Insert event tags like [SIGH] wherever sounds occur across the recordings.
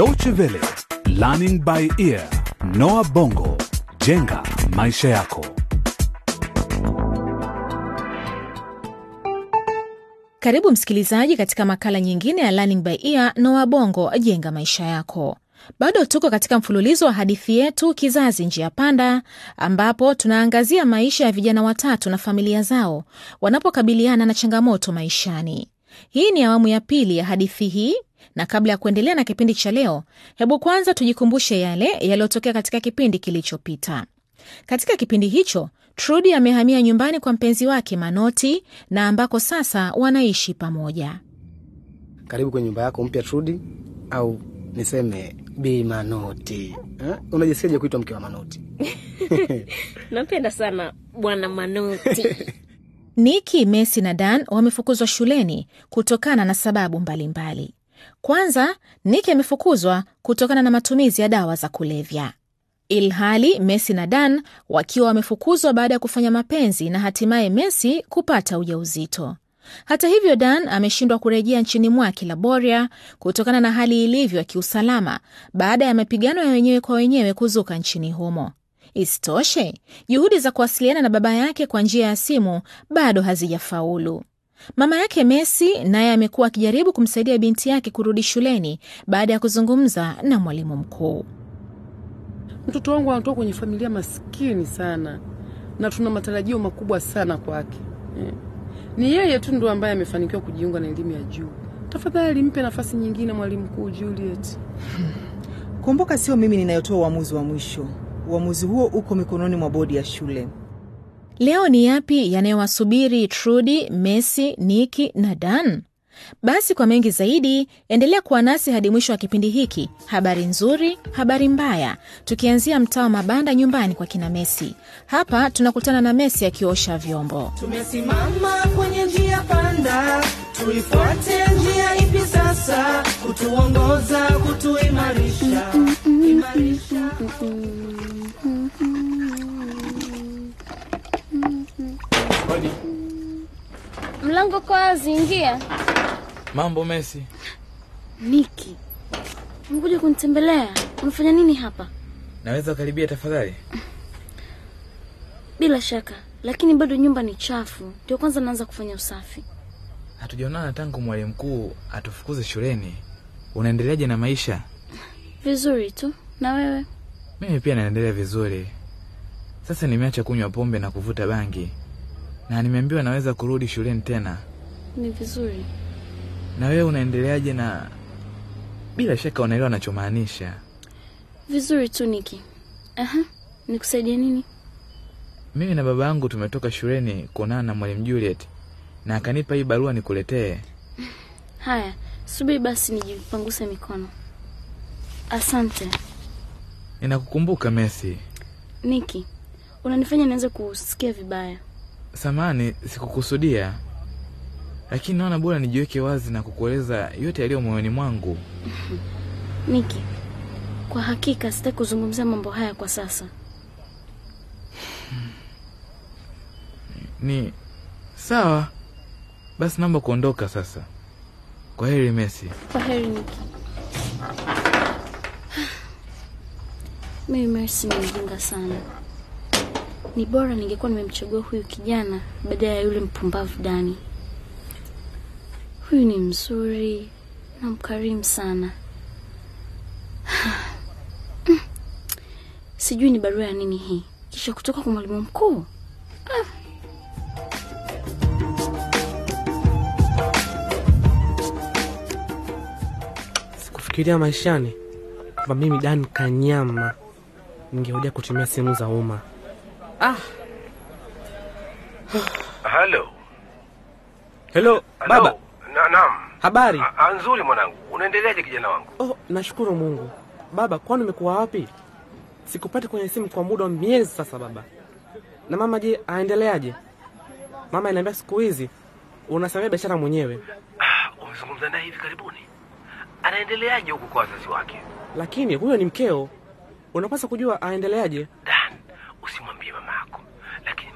Deutsche Welle, Learning by Ear, Noah Bongo, jenga maisha yako. Karibu msikilizaji katika makala nyingine ya Learning by Ear Noah Bongo, jenga maisha yako. Bado tuko katika mfululizo wa hadithi yetu Kizazi Njia Panda, ambapo tunaangazia maisha ya vijana watatu na familia zao wanapokabiliana na changamoto maishani. Hii ni awamu ya pili ya hadithi hii, na kabla ya kuendelea na kipindi cha leo, hebu kwanza tujikumbushe yale yaliyotokea katika kipindi kilichopita. Katika kipindi hicho, Trudi amehamia nyumbani kwa mpenzi wake Manoti na ambako sasa wanaishi pamoja. Karibu kwenye nyumba yako mpya Trudi, au niseme Bi Manoti. Eh? Unajisikiaje kuitwa mke wa Manoti? [LAUGHS] [LAUGHS] napenda sana bwana Manoti. [LAUGHS] Niki, Messi na Dan wamefukuzwa shuleni kutokana na sababu mbalimbali mbali. Kwanza, Niki amefukuzwa kutokana na matumizi ya dawa za kulevya, ilhali Messi na Dan wakiwa wamefukuzwa baada ya kufanya mapenzi na hatimaye Messi kupata ujauzito. Hata hivyo, Dan ameshindwa kurejea nchini mwake Laboria kutokana na hali ilivyo ya kiusalama baada ya mapigano ya wenyewe kwa wenyewe kuzuka nchini humo. Isitoshe, juhudi za kuwasiliana na baba yake kwa njia ya simu bado hazijafaulu. Mama yake Messi naye amekuwa akijaribu kumsaidia binti yake kurudi shuleni baada ya kuzungumza na mwalimu mkuu. Mtoto wangu anatoka kwenye familia maskini sana na tuna matarajio makubwa sana kwake eh. Ni yeye tu ndo ambaye amefanikiwa kujiunga na elimu ya juu. Tafadhali mpe nafasi nyingine, mwalimu mkuu Juliet. [LAUGHS] Kumbuka, sio mimi ninayotoa uamuzi wa mwisho. Uamuzi huo uko mikononi mwa bodi ya shule. Leo ni yapi yanayowasubiri Trudi, Messi, Niki na Dan? Basi kwa mengi zaidi, endelea kuwa nasi hadi mwisho wa kipindi hiki. Habari nzuri, habari mbaya, tukianzia mtaa wa mabanda nyumbani kwa kina Messi. Hapa tunakutana na Messi akiosha vyombo. Tumesimama kwenye njia panda, tuifuate njia ipi sasa? Kutuongoza, kutuimarisha, imarisha. Mlango kwa wazi, ingia. Mambo Messi. Niki, umekuja kunitembelea? Unafanya nini hapa? Naweza karibia tafadhali? Bila shaka, lakini bado nyumba ni chafu. Ndio kwanza naanza kufanya usafi. Hatujaonana tangu mwalimu mkuu atufukuze shuleni. Unaendeleaje na maisha? Vizuri tu. Na wewe? Mimi pia naendelea vizuri. Sasa nimeacha kunywa pombe na kuvuta bangi, na nimeambiwa naweza kurudi shuleni tena. Ni vizuri. Na wewe unaendeleaje? Na bila shaka unaelewa anachomaanisha. Vizuri tu Niki. Aha, nikusaidie nini? Mimi na baba yangu tumetoka shuleni kuonana na mwalimu Juliet na akanipa hii barua nikuletee. [SIGHS] Haya, subiri basi nijipanguse mikono. Asante Ninakukumbuka Messi. Niki, unanifanya nianze kusikia vibaya. Samani, sikukusudia, lakini naona bora nijiweke wazi na kukueleza yote yaliyo moyoni mwangu. Niki, kwa hakika sitaki kuzungumzia mambo haya kwa sasa. Ni sawa basi, naomba kuondoka sasa. Kwa heri Messi. Kwa heri Niki. [SIGHS] Mimi Mercy ni mjinga sana. Ni bora ningekuwa nimemchagua huyu kijana badala ya yule mpumbavu Dani. Huyu ni mzuri na mkarimu sana. [SIGHS] Sijui ni barua ya nini hii, kisha kutoka kwa mwalimu mkuu. Ah. Sikufikiria maishani kwamba mimi Dani Kanyama ningerudia kutumia simu za umma. Ah. Hello. Hello, baba. Na, naam. Habari? A- a- Nzuri mwanangu. Unaendeleaje kijana wangu? Oh, nashukuru Mungu. Baba, kwani umekuwa wapi? Sikupati kwenye simu kwa muda wa miezi sasa baba. Na mama je, aendeleaje? Mama inaambia siku hizi unasimamia biashara mwenyewe. Ah, umezungumza naye hivi karibuni? Anaendeleaje huko kwa wazazi wake? Lakini huyo ni mkeo. Unapaswa kujua aendeleaje. Dan, usimwambie mama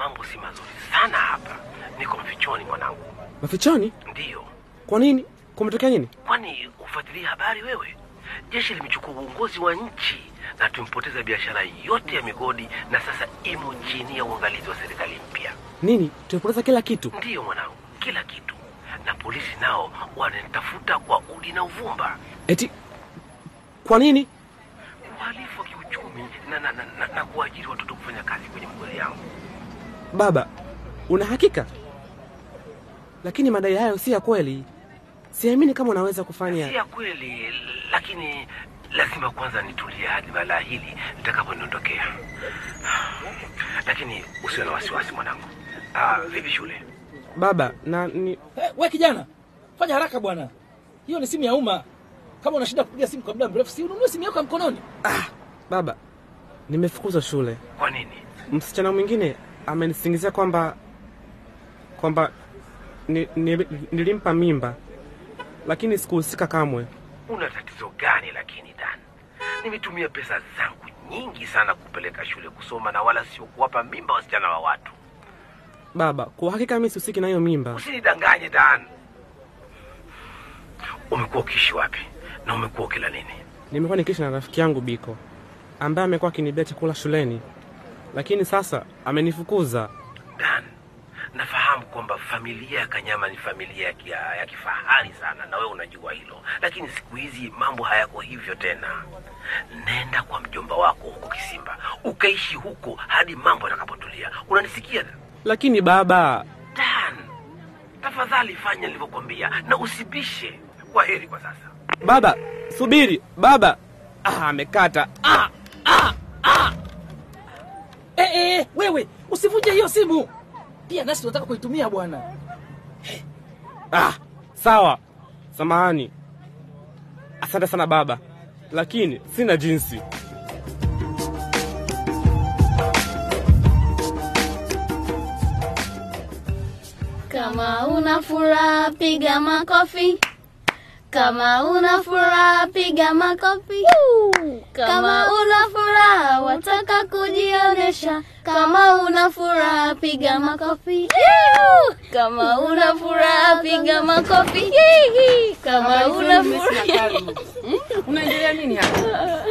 mambo si mazuri sana hapa. Niko mfichoni mwanangu. Mafichoni? Ndiyo. Kwa nini? Kumetokea nini? Kwani ufuatilia habari wewe? jeshi limechukua uongozi wa nchi na tumepoteza biashara yote ya migodi na sasa imo chini ya uangalizi wa serikali mpya. Nini? Tumepoteza kila kitu? Ndiyo mwanangu, kila kitu, na polisi nao wanatafuta kwa udi na uvumba. Eti kwa nini? Uhalifu wa kiuchumi na, na, na, na, na kuajiri watoto kufanya kazi kwenye mgodi yangu. Baba, una hakika? Lakini madai hayo si ya kweli. Siamini kama unaweza kufanya. Si ya kweli, lakini lazima kwanza nitulie hadi balaa hili litakaponiondokea. Lakini usiwe na wasiwasi mwanangu. Ah, vipi shule? Baba, na ni Hey, we kijana, fanya haraka bwana. Hiyo ni simu ya umma. Kama unashinda kupiga simu kwa muda mrefu, si ununue simu yako ya mkononi. baba, nimefukuzwa shule. Kwa nini? Msichana mwingine amenisingizia kwamba kwamba ni, ni, nilimpa mimba, lakini sikuhusika kamwe. Una tatizo gani lakini Dan? Nimetumia pesa zangu nyingi sana kupeleka shule kusoma na wala sio kuwapa mimba wasichana wa watu. Baba, kwa hakika mimi sihusiki na hiyo mimba. Usinidanganye Dan. Umekuwa ukiishi wapi na umekuwa ukila nini? Nimekuwa nikiishi na rafiki yangu Biko ambaye amekuwa akinibia chakula shuleni, lakini sasa amenifukuza. Dan, nafahamu kwamba familia ya Kanyama ni familia ya, kia, ya kifahari sana na wewe unajua hilo, lakini siku hizi mambo hayako hivyo tena. Nenda kwa mjomba wako huko Kisimba, ukaishi huko hadi mambo yatakapotulia. Unanisikia? Lakini baba, Dan, tafadhali fanya nilivyokwambia na usibishe. Kwa heri kwa sasa. baba, subiri baba. Ah, amekata. Ah, Eh, wewe usivunje hiyo simu. Pia nasi tunataka kuitumia bwana. ah, sawa, samahani. Asante sana baba, lakini sina jinsi. Kama una furaha piga makofi. Kama una furaha piga makofi. Kama una furaha wataka kujionyesha. Kama una furaha piga makofi. Kama una furaha piga makofi. Kama una furaha Unaendelea nini hapa?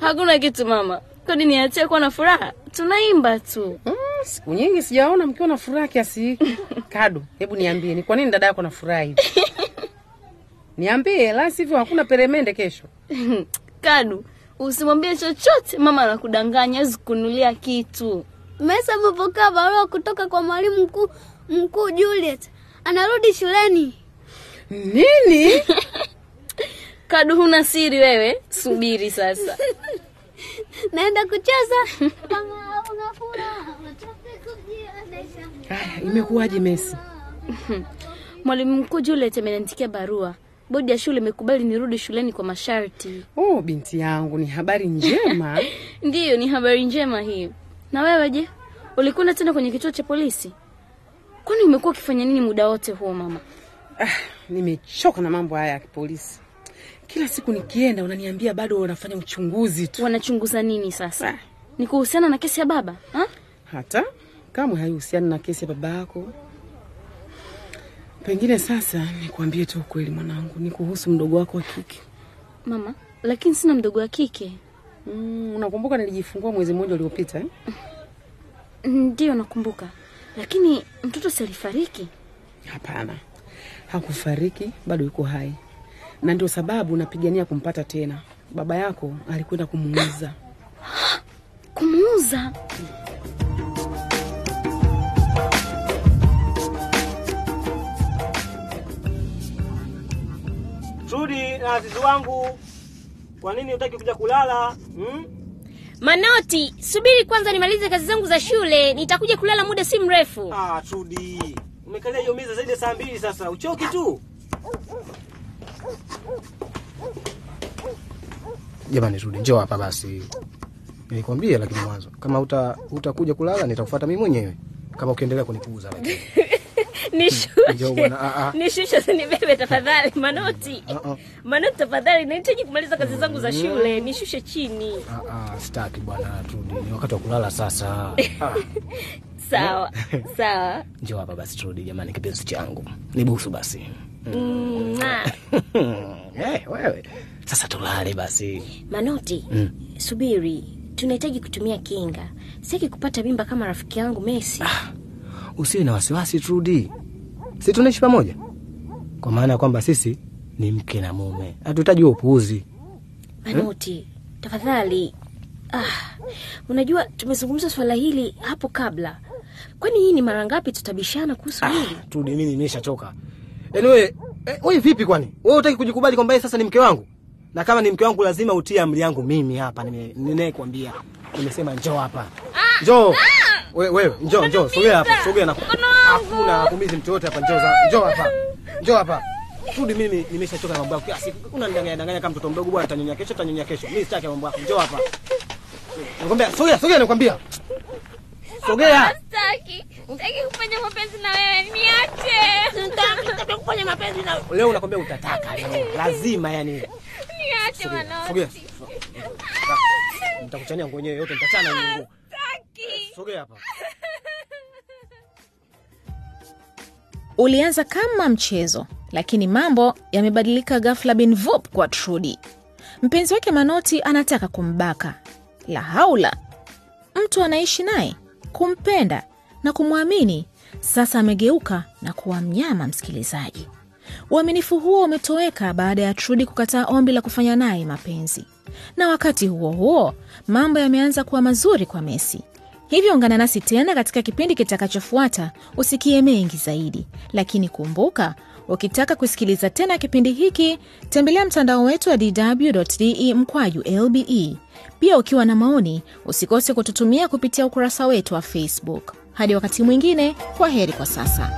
Hakuna kitu mama. Kwani niachie kuwa na furaha? Tunaimba tu. Siku nyingi sijaona mkiwa na furaha kiasi hiki. [LAUGHS] Kado, hebu niambie ni kwa nini dada yako na furaha hivi? Niambie, la sivyo hakuna peremende kesho. [LAUGHS] Kadu, usimwambie chochote, mama anakudanganya, hawezi kununulia kitu. Mesa amepokea barua kutoka kwa mwalimu mkuu mkuu Juliet. Anarudi shuleni. Nini? [LAUGHS] Kadu, huna siri wewe, subiri sasa. [LAUGHS] Naenda kucheza. Kama una furaha. Haya, imekuwaje Mesi? Mwalimu mkuu Juliet ameniandikia barua. Bodi ya shule imekubali nirudi shuleni kwa masharti. Oh, binti yangu, ni habari njema. [LAUGHS] Ndiyo, ni habari njema hii. Na wewe je, ulikwenda tena kwenye kituo cha polisi? Kwani umekuwa ukifanya nini muda wote huo mama? Ah, nimechoka na mambo haya ya polisi. Kila siku nikienda unaniambia bado wanafanya uchunguzi tu. Wanachunguza nini sasa? Ni kuhusiana na kesi ya baba ha? Hata kamwe haihusiani na kesi ya baba yako. Pengine sasa nikuambie tu ukweli mwanangu, ni kuhusu mdogo wako wa kike. Mama, lakini sina mdogo wa kike. Mm, unakumbuka nilijifungua mwezi mmoja uliopita eh? Ndiyo nakumbuka, lakini mtoto si alifariki? Hapana, hakufariki, bado yuko hai, na ndio sababu napigania kumpata tena. Baba yako alikwenda kumuuza. [GASPS] Kumuuza? Trudi na azizi wangu, kwa nini hutaki kuja kulala hmm? Manoti, subiri kwanza nimalize kazi zangu za shule, nitakuja kulala muda si mrefu. Ah, Trudi, umekalia hiyo meza zaidi ya saa mbili sasa, uchoki tu. Jamani, Trudi, njoo hapa basi. Nilikwambia lakini mwanzo, kama uta utakuja kulala nitakufuata mimi mwenyewe, kama ukiendelea kunipuuza lakini. [LAUGHS] [LAUGHS] Nishushe, nishushe tafadhali. Manoti, Ah, ah. Manoti tafadhali, nahitaji kumaliza kazi zangu za shule, nishushe chini. Ah, ah, sitaki bwana Trudi, ni wakati wa kulala sasa. [LAUGHS] Ah, Sawa [LAUGHS] sawa. njoo hapa basi Trudi, jamani, kipenzi changu, nibusu basi. Mwah. Eh, wewe Sasa tulale basi. Manoti, Mm. subiri, tunahitaji kutumia kinga. Sitaki kupata mimba kama rafiki yangu Messi. Usiwe na wasiwasi Trudi, si tunaishi pamoja, kwa maana ya kwamba sisi ni mke na mume, hatuhitaji huo upuuzi. Manoti, tafadhali. Ah, unajua tumezungumza swala hili hapo kabla. Kwani hii ni mara ngapi tutabishana kuhusu hili? Trudi, mimi nimeshachoka. Wewe eh, vipi kwani? Wewe hutaki kujikubali kwamba sasa ni mke wangu? Na kama ni mke wangu lazima utie amri yangu mimi hapa Ninayekwambia. Nimesema njoo hapa. Njoo. Wewe wewe njoo njoo sogea hapa, sogea na hakuna hakumizi mtu yote hapa njoo za- njoo hapa. Njoo hapa. Trudi, mimi nimeshachoka na mambo yako. Kila siku unanidanganya danganya kama mtoto mdogo bwana, tanyonya kesho, tanyonya kesho. Mimi sitaki mambo yako. Njoo hapa. Nakwambia sogea, sogea nakwambia. Sogea. Sitaki. Sitaki kufanya mapenzi na wewe. Niache. Sitaki kufanya mapenzi na wewe. Leo nakwambia utataka leo. Lazima yani. Niache mwanangu. Sogea. Nitakuchania nguo yenyewe yote, nitachana nguo. Sogea hapa. [LAUGHS] Ulianza kama mchezo, lakini mambo yamebadilika ghafla bin vup kwa Trudi. Mpenzi wake Manoti anataka kumbaka. La haula! Mtu anaishi naye, kumpenda na kumwamini, sasa amegeuka na kuwa mnyama. Msikilizaji, uaminifu huo umetoweka baada ya Trudi kukataa ombi la kufanya naye mapenzi, na wakati huo huo mambo yameanza kuwa mazuri kwa Messi. Hivyo ungana nasi tena katika kipindi kitakachofuata usikie mengi zaidi, lakini kumbuka, ukitaka kusikiliza tena kipindi hiki tembelea mtandao wetu wa dw.de mkwaju lbe. Pia ukiwa na maoni, usikose kututumia kupitia ukurasa wetu wa Facebook. Hadi wakati mwingine, kwa heri kwa sasa.